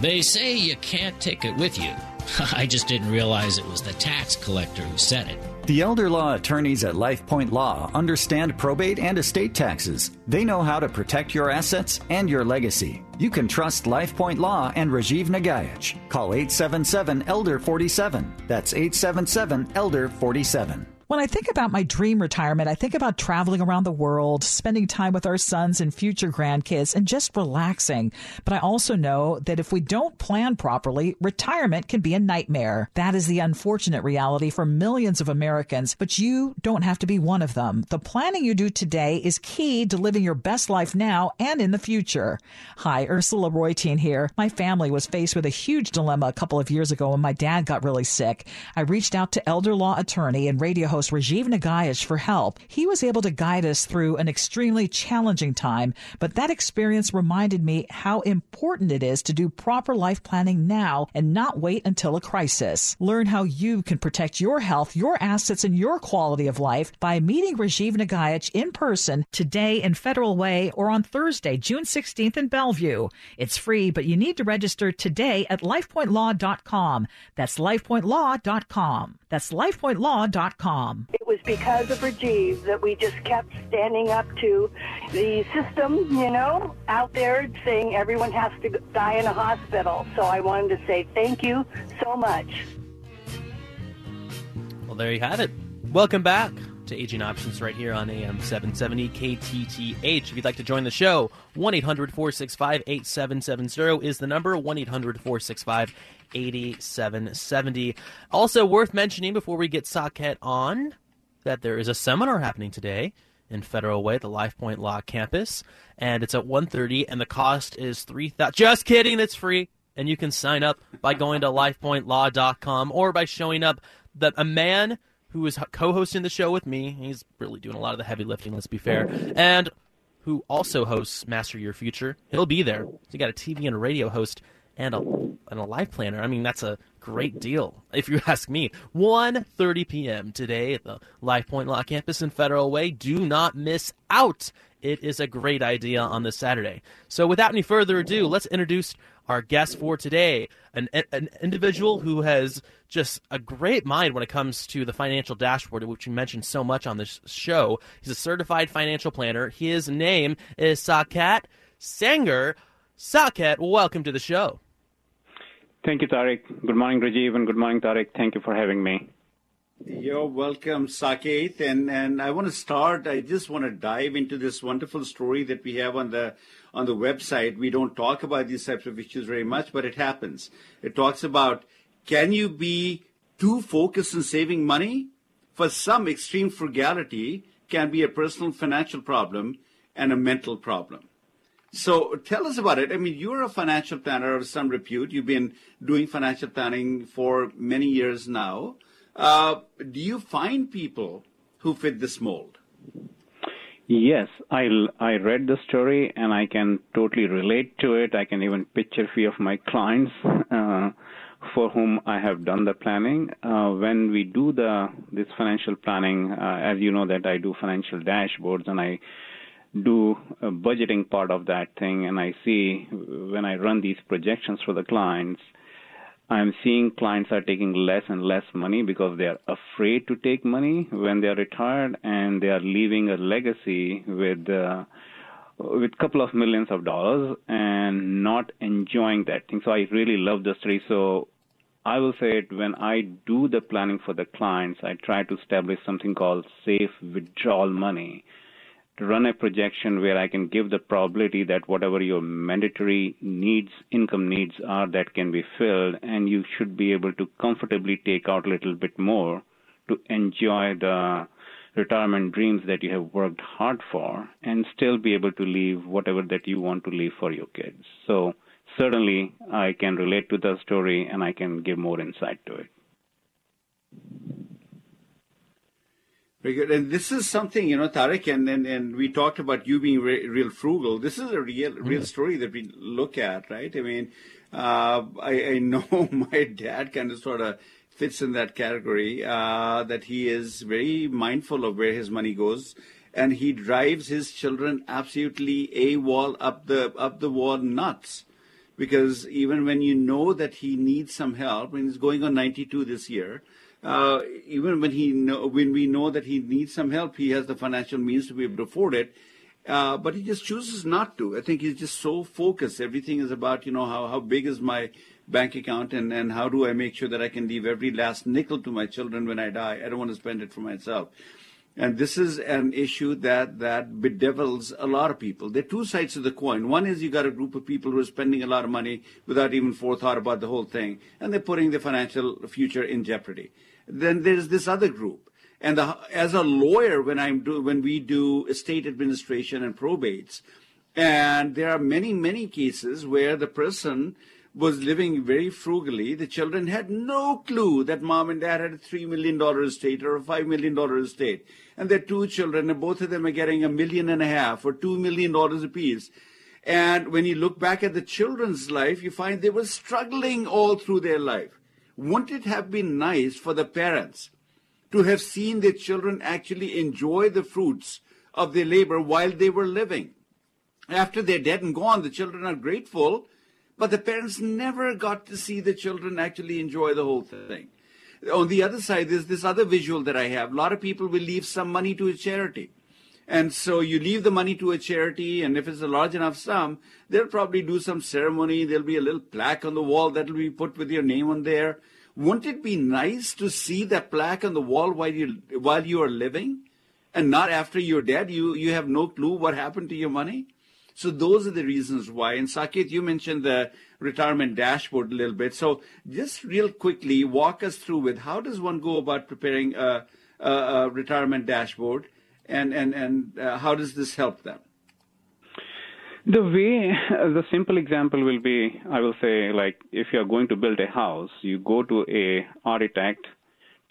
They say you can't take it with you. I just didn't realize it was the tax collector who said it. The elder law attorneys at LifePoint Law understand probate and estate taxes. They know how to protect your assets and your legacy. You can trust LifePoint Law and Rajiv Nagaich. Call 877 Elder 47. That's 877 Elder 47. When I think about my dream retirement, I think about traveling around the world, spending time with our sons and future grandkids, and just relaxing. But I also know that if we don't plan properly, retirement can be a nightmare. That is the unfortunate reality for millions of Americans, but you don't have to be one of them. The planning you do today is key to living your best life now and in the future. Hi, Ursula Reutin here. My family was faced with a huge dilemma a couple of years ago when my dad got really sick. I reached out to elder law attorney and radio host Rajiv Nagaich for help. He was able to guide us through an extremely challenging time, but that experience reminded me how important it is to do proper life planning now and not wait until a crisis. Learn how you can protect your health, your assets, and your quality of life by meeting Rajiv Nagaich in person today in Federal Way or on Thursday, June 16th in Bellevue. It's free, but you need to register today at lifepointlaw.com. That's lifepointlaw.com. That's lifepointlaw.com. It was because of Rajiv that we just kept standing up to the system, you know, out there saying everyone has to die in a hospital. So I wanted to say thank you so much. Well, there you have it. Welcome back to Aging Options right here on AM 770 KTTH. If you'd like to join the show, 1 800 465 8770 is the number 1 800 465 8770. Also, worth mentioning before we get Saket on that there is a seminar happening today in Federal Way, the LifePoint Law campus, and it's at 1.30, and the cost is 3000 Just kidding, it's free, and you can sign up by going to lifepointlaw.com or by showing up. The, a man who is co-hosting the show with me, he's really doing a lot of the heavy lifting, let's be fair, and who also hosts Master Your Future, he'll be there. So you got a TV and a radio host and a and a life planner. I mean, that's a great deal, if you ask me. 1.30 p.m. today at the Life Point Law Campus in Federal Way. Do not miss out. It is a great idea on this Saturday. So, without any further ado, let's introduce our guest for today, an, an individual who has just a great mind when it comes to the financial dashboard, which we mentioned so much on this show. He's a certified financial planner. His name is Saket Senger. Saket, welcome to the show. Thank you, Tarek. Good morning, Rajiv, and good morning, Tarek. Thank you for having me. You're welcome, Saket. And, and I want to start, I just want to dive into this wonderful story that we have on the on the website. We don't talk about these types of issues very much, but it happens. It talks about can you be too focused on saving money? For some, extreme frugality can be a personal financial problem and a mental problem. So tell us about it. I mean, you're a financial planner of some repute. You've been doing financial planning for many years now. Uh, do you find people who fit this mold? Yes, I, I read the story and I can totally relate to it. I can even picture a few of my clients uh, for whom I have done the planning. Uh, when we do the this financial planning, uh, as you know that I do financial dashboards and I do a budgeting part of that thing and I see when I run these projections for the clients, I'm seeing clients are taking less and less money because they are afraid to take money when they are retired and they are leaving a legacy with uh, with couple of millions of dollars and not enjoying that thing. So I really love the story. So I will say it when I do the planning for the clients, I try to establish something called safe withdrawal money. To run a projection where I can give the probability that whatever your mandatory needs, income needs are, that can be filled, and you should be able to comfortably take out a little bit more to enjoy the retirement dreams that you have worked hard for and still be able to leave whatever that you want to leave for your kids. So certainly I can relate to the story and I can give more insight to it. Very good. And this is something, you know, Tarek, and, and, and we talked about you being re- real frugal. This is a real, real mm. story that we look at, right? I mean, uh, I, I know my dad kind of sort of fits in that category, uh, that he is very mindful of where his money goes. And he drives his children absolutely a wall up the up the wall nuts, because even when you know that he needs some help, and he's going on 92 this year, uh, even when he know, when we know that he needs some help, he has the financial means to be able to afford it. Uh, but he just chooses not to. I think he's just so focused. Everything is about, you know, how, how big is my bank account and, and how do I make sure that I can leave every last nickel to my children when I die? I don't want to spend it for myself. And this is an issue that, that bedevils a lot of people. There are two sides to the coin. One is you got a group of people who are spending a lot of money without even forethought about the whole thing, and they're putting their financial future in jeopardy. Then there's this other group. And the, as a lawyer, when I'm do, when we do estate administration and probates, and there are many, many cases where the person was living very frugally. The children had no clue that mom and dad had a $3 million estate or a $5 million estate. And their two children, and both of them are getting a million and a half or $2 million apiece. And when you look back at the children's life, you find they were struggling all through their life. Wouldn't it have been nice for the parents to have seen their children actually enjoy the fruits of their labor while they were living? After they're dead and gone, the children are grateful but the parents never got to see the children actually enjoy the whole thing. On the other side, there's this other visual that I have. A lot of people will leave some money to a charity. And so you leave the money to a charity, and if it's a large enough sum, they'll probably do some ceremony. There'll be a little plaque on the wall that'll be put with your name on there. Wouldn't it be nice to see that plaque on the wall while you while you are living, and not after you're dead? You you have no clue what happened to your money. So those are the reasons why. And Saket, you mentioned the retirement dashboard a little bit. So just real quickly, walk us through with how does one go about preparing a, a, a retirement dashboard, and and and uh, how does this help them? The way, the simple example will be, I will say, like if you are going to build a house, you go to a architect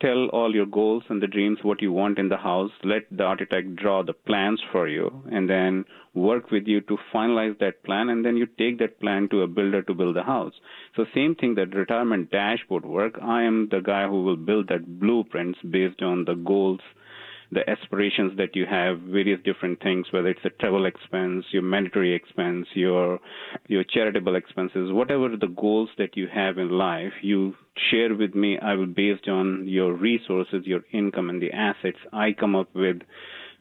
tell all your goals and the dreams, what you want in the house. Let the architect draw the plans for you and then work with you to finalize that plan. And then you take that plan to a builder to build the house. So same thing that retirement dashboard work. I am the guy who will build that blueprints based on the goals the aspirations that you have, various different things, whether it's a travel expense, your mandatory expense, your your charitable expenses, whatever the goals that you have in life, you share with me. I will based on your resources, your income, and the assets. I come up with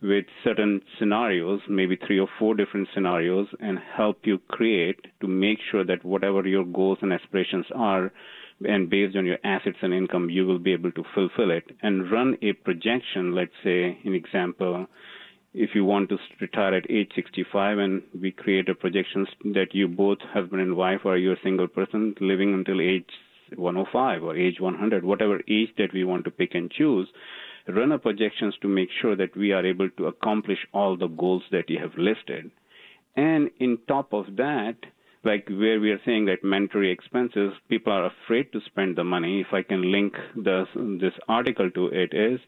with certain scenarios, maybe three or four different scenarios, and help you create to make sure that whatever your goals and aspirations are, and based on your assets and income, you will be able to fulfill it and run a projection. Let's say, an example, if you want to retire at age 65 and we create a projection that you both husband and wife or you're a single person living until age 105 or age 100, whatever age that we want to pick and choose, run a projections to make sure that we are able to accomplish all the goals that you have listed. And in top of that, like where we are saying that mandatory expenses, people are afraid to spend the money. If I can link this this article to it, is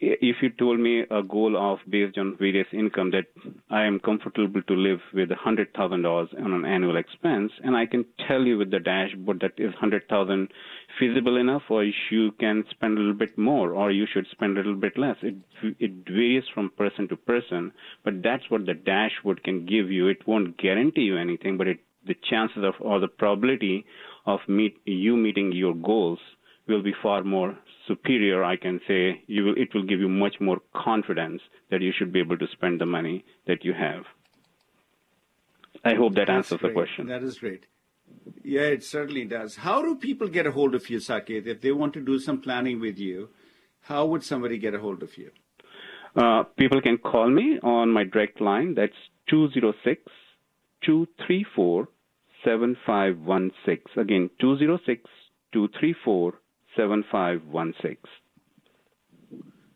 if you told me a goal of based on various income that I am comfortable to live with hundred thousand dollars on an annual expense, and I can tell you with the dashboard that is hundred thousand feasible enough, or you can spend a little bit more, or you should spend a little bit less. It it varies from person to person, but that's what the dashboard can give you. It won't guarantee you anything, but it the chances of or the probability of meet you meeting your goals will be far more superior, I can say, will, it will give you much more confidence that you should be able to spend the money that you have. I hope that That's answers the question. That is great. Yeah, it certainly does. How do people get a hold of you, Saket? If they want to do some planning with you, how would somebody get a hold of you? Uh, people can call me on my direct line. That's 206 234 7516. Again, 206 234 7516.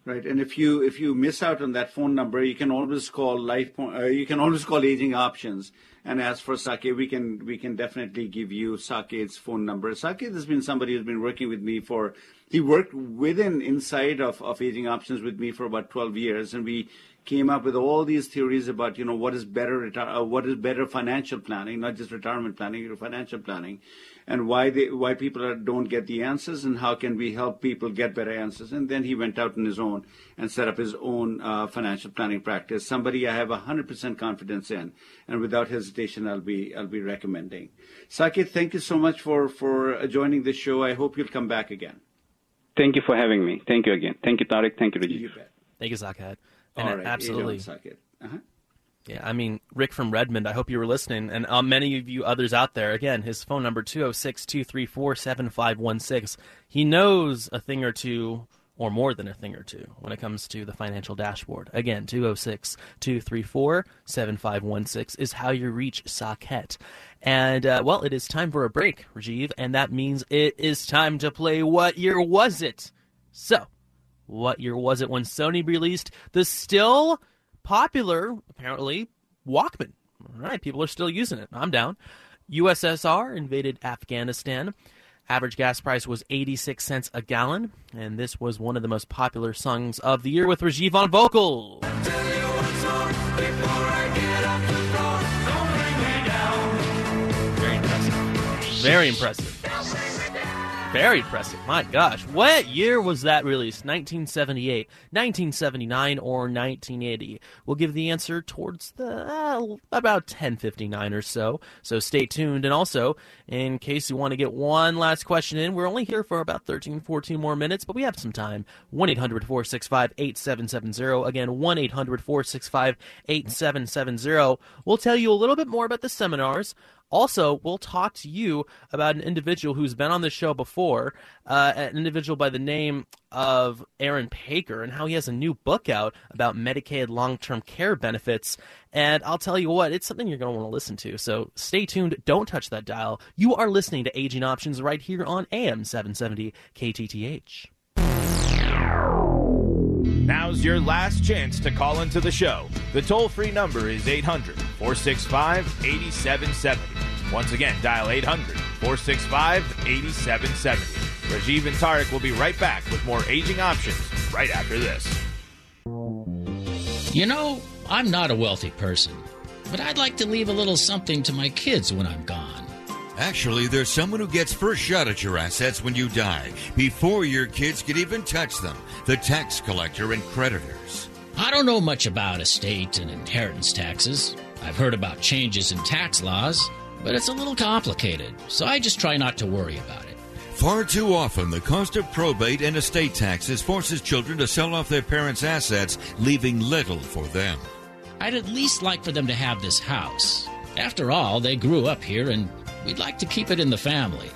Right, and if you if you miss out on that phone number, you can always call Life. Po- Uh, you can always call Aging Options and ask for Saket. We can we can definitely give you Saket's phone number. Saket has been somebody who's been working with me for. He worked within inside of of Aging Options with me for about twelve years, and we came up with all these theories about you know what is better reti- uh, what is better financial planning, not just retirement planning, financial planning, and why they why people are, don't get the answers, and how can we help people get better answers. And then he went out on his own and set up his own uh, financial planning practice. Somebody I have hundred percent confidence in, and without hesitation, I'll be I'll be recommending. Saket, thank you so much for for uh, joining the show. I hope you'll come back again. Thank you for having me. Thank you again. Thank you, Tariq. Thank you, Rajiv. Thank you, Saket. And All right, absolutely. Age on Saket. Uh-huh. Yeah, I mean, Rick from Redmond, I hope you were listening. And uh, many of you others out there, again, his phone number, 206 234 7516. He knows a thing or two, or more than a thing or two, when it comes to the financial dashboard. Again, 206 234 7516 is how you reach Saket. And, uh, well, it is time for a break, Rajiv, and that means it is time to play What Year Was It? So, what year was it when Sony released the still popular, apparently, Walkman? All right, people are still using it. I'm down. USSR invaded Afghanistan. Average gas price was 86 cents a gallon, and this was one of the most popular songs of the year with Rajiv on vocals. Very impressive. Very impressive. My gosh. What year was that released? 1978, 1979, or 1980? We'll give the answer towards the uh, about 10:59 or so. So stay tuned. And also, in case you want to get one last question in, we're only here for about 13, 14 more minutes, but we have some time. 1-800-465-8770. Again, 1-800-465-8770. We'll tell you a little bit more about the seminars. Also, we'll talk to you about an individual who's been on the show before, uh, an individual by the name of Aaron Paker, and how he has a new book out about Medicaid long term care benefits. And I'll tell you what, it's something you're going to want to listen to. So stay tuned. Don't touch that dial. You are listening to Aging Options right here on AM 770 KTTH. Now's your last chance to call into the show. The toll free number is 800 465 8770. Once again, dial 800 465 8770. Rajiv and Tarek will be right back with more aging options right after this. You know, I'm not a wealthy person, but I'd like to leave a little something to my kids when I'm gone. Actually, there's someone who gets first shot at your assets when you die, before your kids can even touch them the tax collector and creditors. I don't know much about estate and inheritance taxes. I've heard about changes in tax laws, but it's a little complicated, so I just try not to worry about it. Far too often, the cost of probate and estate taxes forces children to sell off their parents' assets, leaving little for them. I'd at least like for them to have this house. After all, they grew up here and we'd like to keep it in the family.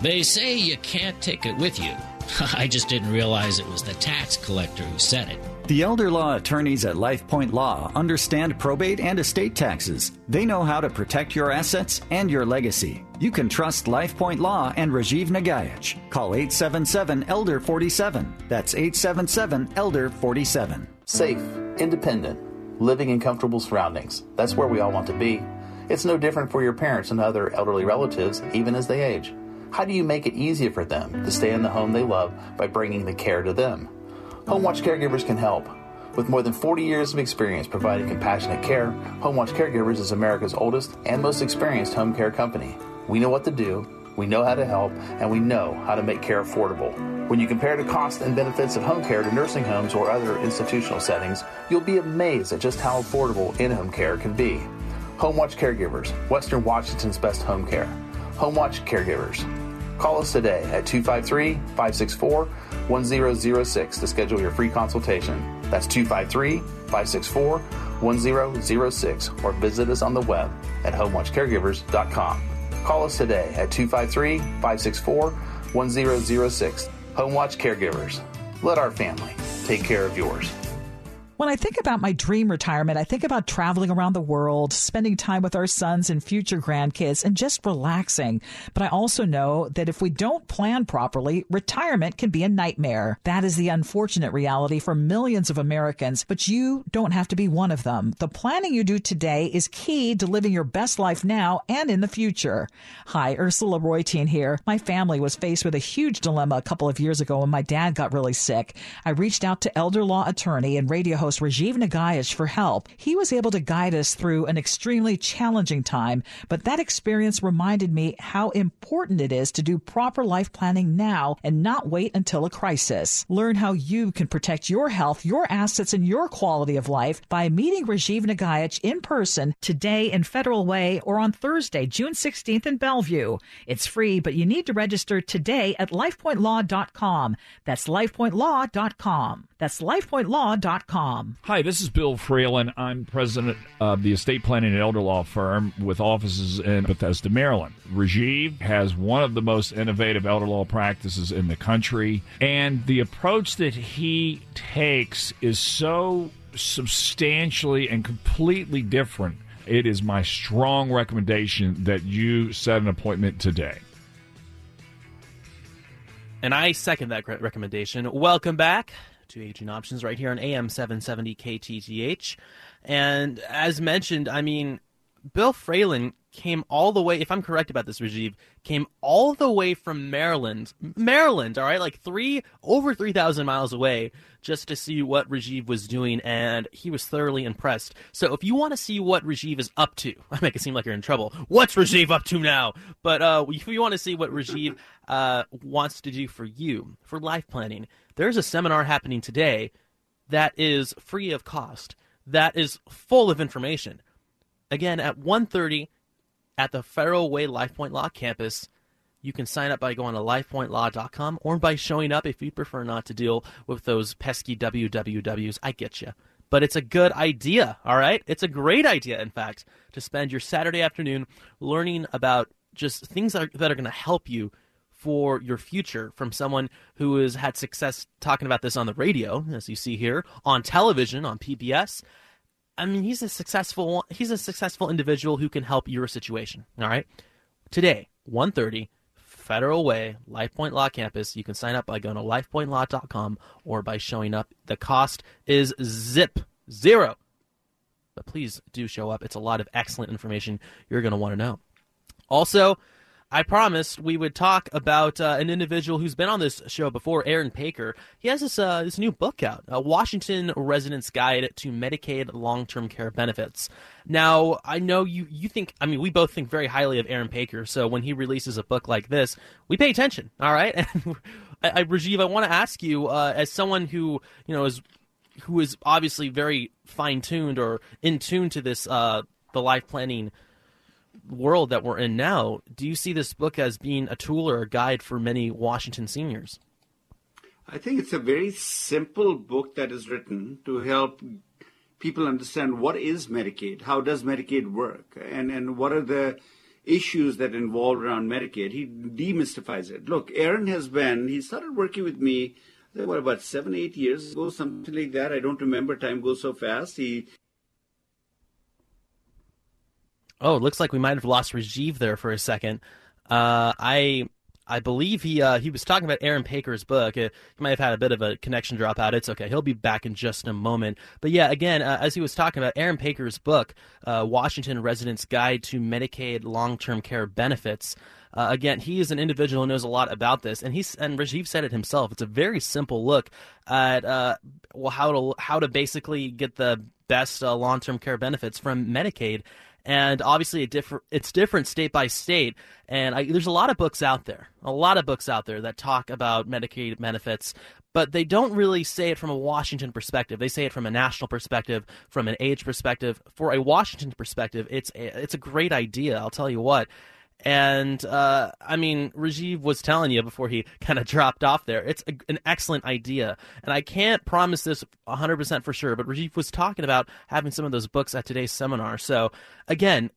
They say you can't take it with you. I just didn't realize it was the tax collector who said it. The elder law attorneys at LifePoint Law understand probate and estate taxes. They know how to protect your assets and your legacy. You can trust LifePoint Law and Rajiv Nagaich. Call 877 Elder 47. That's 877 Elder 47. Safe, independent, living in comfortable surroundings. That's where we all want to be. It's no different for your parents and other elderly relatives, even as they age. How do you make it easier for them to stay in the home they love by bringing the care to them? HomeWatch Caregivers can help. With more than 40 years of experience providing compassionate care, HomeWatch Caregivers is America's oldest and most experienced home care company. We know what to do, we know how to help, and we know how to make care affordable. When you compare the costs and benefits of home care to nursing homes or other institutional settings, you'll be amazed at just how affordable in home care can be. HomeWatch Caregivers, Western Washington's best home care. HomeWatch Caregivers. Call us today at 253 564 1006 to schedule your free consultation. That's 253 564 1006 or visit us on the web at homewatchcaregivers.com. Call us today at 253 564 1006. Homewatch Caregivers. Let our family take care of yours. When I think about my dream retirement, I think about traveling around the world, spending time with our sons and future grandkids, and just relaxing. But I also know that if we don't plan properly, retirement can be a nightmare. That is the unfortunate reality for millions of Americans, but you don't have to be one of them. The planning you do today is key to living your best life now and in the future. Hi, Ursula Reutin here. My family was faced with a huge dilemma a couple of years ago when my dad got really sick. I reached out to elder law attorney and radio host Rajiv Nagaich for help. He was able to guide us through an extremely challenging time, but that experience reminded me how important it is to do proper life planning now and not wait until a crisis. Learn how you can protect your health, your assets, and your quality of life by meeting Rajiv Nagaich in person today in Federal Way or on Thursday, June 16th in Bellevue. It's free, but you need to register today at lifepointlaw.com. That's lifepointlaw.com. That's lifepointlaw.com. Hi, this is Bill Fralin. I'm president of the estate planning and elder law firm with offices in Bethesda, Maryland. Rajiv has one of the most innovative elder law practices in the country, and the approach that he takes is so substantially and completely different. It is my strong recommendation that you set an appointment today. And I second that recommendation. Welcome back to Aging Options right here on AM 770 KTTH. And as mentioned, I mean, Bill Fralin came all the way, if I'm correct about this, Rajiv, came all the way from Maryland, Maryland, all right, like three, over 3,000 miles away, just to see what Rajiv was doing, and he was thoroughly impressed. So if you want to see what Rajiv is up to, I make it seem like you're in trouble. What's Rajiv up to now? But uh, if you want to see what Rajiv uh, wants to do for you, for life planning, there's a seminar happening today that is free of cost, that is full of information. Again, at 1.30 at the Federal Way LifePoint Law campus. You can sign up by going to lifepointlaw.com or by showing up if you prefer not to deal with those pesky wwws. I get you. But it's a good idea, all right? It's a great idea, in fact, to spend your Saturday afternoon learning about just things that are, that are going to help you for your future from someone who has had success talking about this on the radio, as you see here, on television, on PBS, I mean, he's a successful he's a successful individual who can help your situation. All right. Today, 1:30, Federal Way, LifePoint Law Campus. You can sign up by going to lifepointlaw.com or by showing up. The cost is zip zero. But please do show up. It's a lot of excellent information you're going to want to know. Also, I promised we would talk about uh, an individual who's been on this show before, Aaron Paker. He has this uh, this new book out, a Washington Resident's Guide to Medicaid Long-Term Care Benefits. Now, I know you you think, I mean, we both think very highly of Aaron Paker, so when he releases a book like this, we pay attention. All right, and I, I, Rajiv, I want to ask you, uh, as someone who you know is who is obviously very fine-tuned or in tune to this uh, the life planning world that we're in now, do you see this book as being a tool or a guide for many Washington seniors? I think it's a very simple book that is written to help people understand what is Medicaid, how does Medicaid work, and, and what are the issues that involve around Medicaid. He demystifies it. Look, Aaron has been, he started working with me, what, about seven, eight years ago, something like that. I don't remember. Time goes so fast. He Oh, it looks like we might have lost Rajiv there for a second. Uh, I I believe he uh, he was talking about Aaron Paker's book. Uh, he might have had a bit of a connection drop out. It's okay. He'll be back in just a moment. But yeah, again, uh, as he was talking about Aaron Paker's book, uh, Washington Residents Guide to Medicaid Long-Term Care Benefits. Uh, again, he is an individual who knows a lot about this, and he's and Rajiv said it himself. It's a very simple look at well how to how to basically get the best long-term care benefits from Medicaid and obviously it's different state by state. And I, there's a lot of books out there, a lot of books out there that talk about Medicaid benefits, but they don't really say it from a Washington perspective. They say it from a national perspective, from an age perspective. For a Washington perspective, it's a, it's a great idea. I'll tell you what. And uh, I mean, Rajiv was telling you before he kind of dropped off there. It's a, an excellent idea, and I can't promise this 100% for sure. But Rajiv was talking about having some of those books at today's seminar. So again,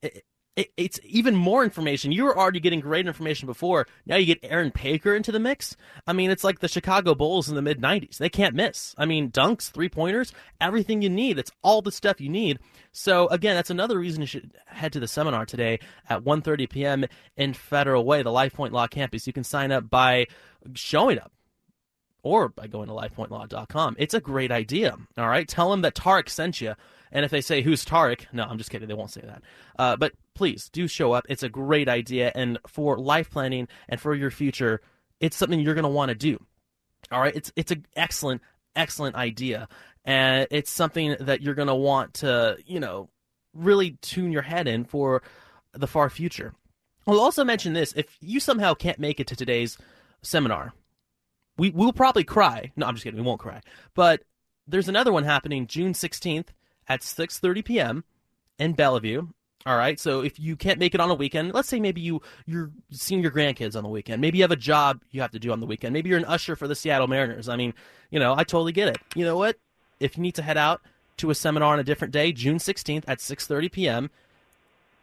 it, it's even more information. You were already getting great information before. Now you get Aaron Paker into the mix. I mean, it's like the Chicago Bulls in the mid '90s. They can't miss. I mean, dunks, three pointers, everything you need. It's all the stuff you need. So again, that's another reason you should head to the seminar today at 1:30 p.m. in Federal Way, the LifePoint Law campus. You can sign up by showing up or by going to lifepointlaw.com. It's a great idea. All right. Tell them that Tarek sent you. And if they say, who's Tarek? No, I'm just kidding. They won't say that. Uh, but please do show up. It's a great idea. And for life planning and for your future, it's something you're going to want to do. All right. It's, it's an excellent, excellent idea. And it's something that you're going to want to, you know, really tune your head in for the far future. I'll also mention this if you somehow can't make it to today's seminar, we will probably cry. No, I'm just kidding. We won't cry. But there's another one happening June 16th at 6:30 p.m. in Bellevue. All right. So if you can't make it on a weekend, let's say maybe you you're seeing your grandkids on the weekend. Maybe you have a job you have to do on the weekend. Maybe you're an usher for the Seattle Mariners. I mean, you know, I totally get it. You know what? If you need to head out to a seminar on a different day, June 16th at 6:30 p.m.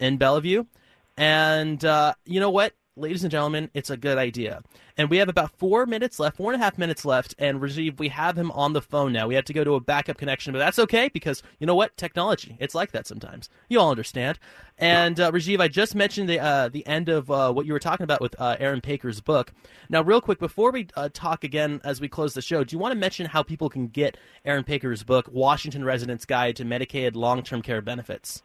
in Bellevue, and uh, you know what? Ladies and gentlemen, it's a good idea. And we have about four minutes left, four and a half minutes left. And Rajiv, we have him on the phone now. We had to go to a backup connection, but that's okay because you know what? Technology, it's like that sometimes. You all understand. And uh, Rajiv, I just mentioned the uh, the end of uh, what you were talking about with uh, Aaron Paker's book. Now, real quick, before we uh, talk again as we close the show, do you want to mention how people can get Aaron Paker's book, Washington Residents Guide to Medicaid Long Term Care Benefits?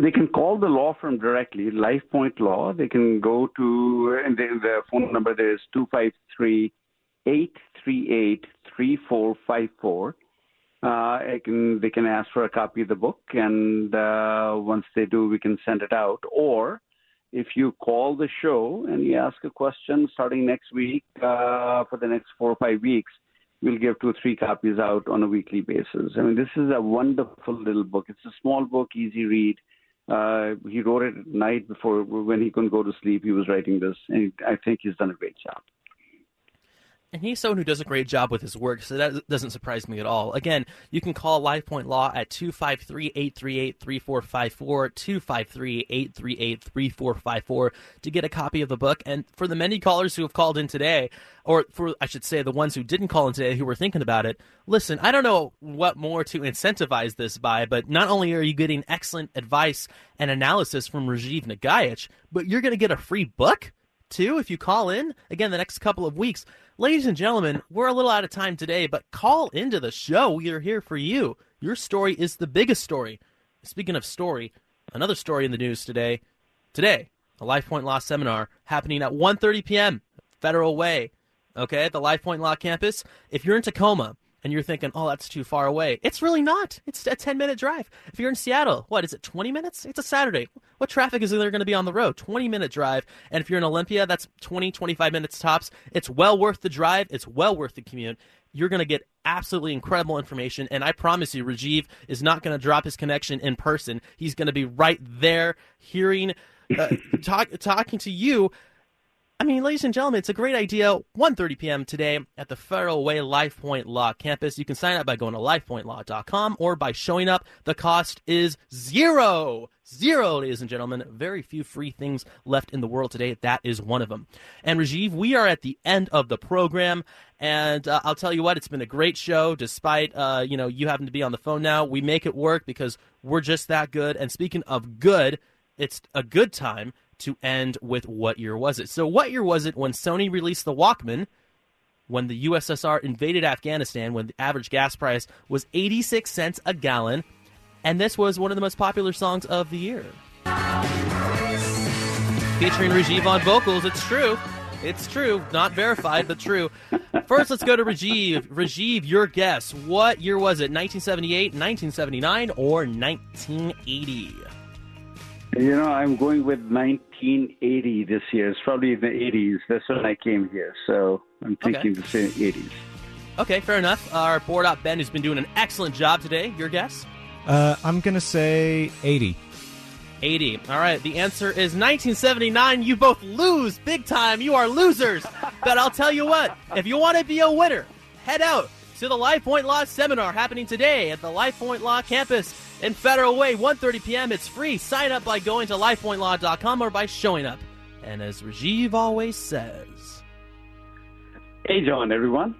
They can call the law firm directly, Life Point Law. They can go to, and the, the phone number there is 253 838 3454. Uh, can, they can ask for a copy of the book, and uh, once they do, we can send it out. Or if you call the show and you ask a question starting next week uh, for the next four or five weeks, we'll give two or three copies out on a weekly basis. I mean, this is a wonderful little book. It's a small book, easy read. Uh, he wrote it at night before when he couldn't go to sleep. He was writing this, and I think he's done a great job. And he's someone who does a great job with his work, so that doesn't surprise me at all. Again, you can call Life Point Law at 253-838-3454, 253-838-3454 to get a copy of the book. And for the many callers who have called in today, or for, I should say, the ones who didn't call in today who were thinking about it, listen, I don't know what more to incentivize this by, but not only are you getting excellent advice and analysis from Rajiv Nagaich, but you're going to get a free book? Too if you call in again the next couple of weeks. Ladies and gentlemen, we're a little out of time today, but call into the show. We are here for you. Your story is the biggest story. Speaking of story, another story in the news today. Today, a Life Point Law seminar happening at 1:30 p.m. Federal Way. Okay, at the Life Point Law campus. If you're in Tacoma, and you're thinking, oh, that's too far away. It's really not. It's a 10 minute drive. If you're in Seattle, what is it, 20 minutes? It's a Saturday. What traffic is there going to be on the road? 20 minute drive. And if you're in Olympia, that's 20, 25 minutes tops. It's well worth the drive. It's well worth the commute. You're going to get absolutely incredible information. And I promise you, Rajiv is not going to drop his connection in person. He's going to be right there hearing, uh, talk, talking to you I mean, ladies and gentlemen, it's a great idea. 1.30 p.m. today at the Federal Way Life Point Law campus. You can sign up by going to lifepointlaw.com or by showing up. The cost is zero. Zero, ladies and gentlemen. Very few free things left in the world today. That is one of them. And Rajiv, we are at the end of the program. And uh, I'll tell you what, it's been a great show. Despite uh, you know you having to be on the phone now, we make it work because we're just that good. And speaking of good, it's a good time to end with what year was it? So, what year was it when Sony released the Walkman? When the USSR invaded Afghanistan, when the average gas price was 86 cents a gallon, and this was one of the most popular songs of the year. Featuring Rajiv on vocals, it's true. It's true. Not verified, but true. First, let's go to Rajiv. Rajiv, your guess. What year was it? 1978, 1979, or 1980? You know, I'm going with 1980 this year. It's probably in the 80s. That's when I came here. So I'm thinking okay. the 80s. Okay, fair enough. Our board op Ben, who's been doing an excellent job today. Your guess? Uh, I'm going to say 80. 80. All right, the answer is 1979. You both lose big time. You are losers. but I'll tell you what, if you want to be a winner, head out to the Life Point Law seminar happening today at the Life Point Law campus in Federal Way, 1.30 p.m. It's free. Sign up by going to lifepointlaw.com or by showing up. And as Rajiv always says... Age on, everyone.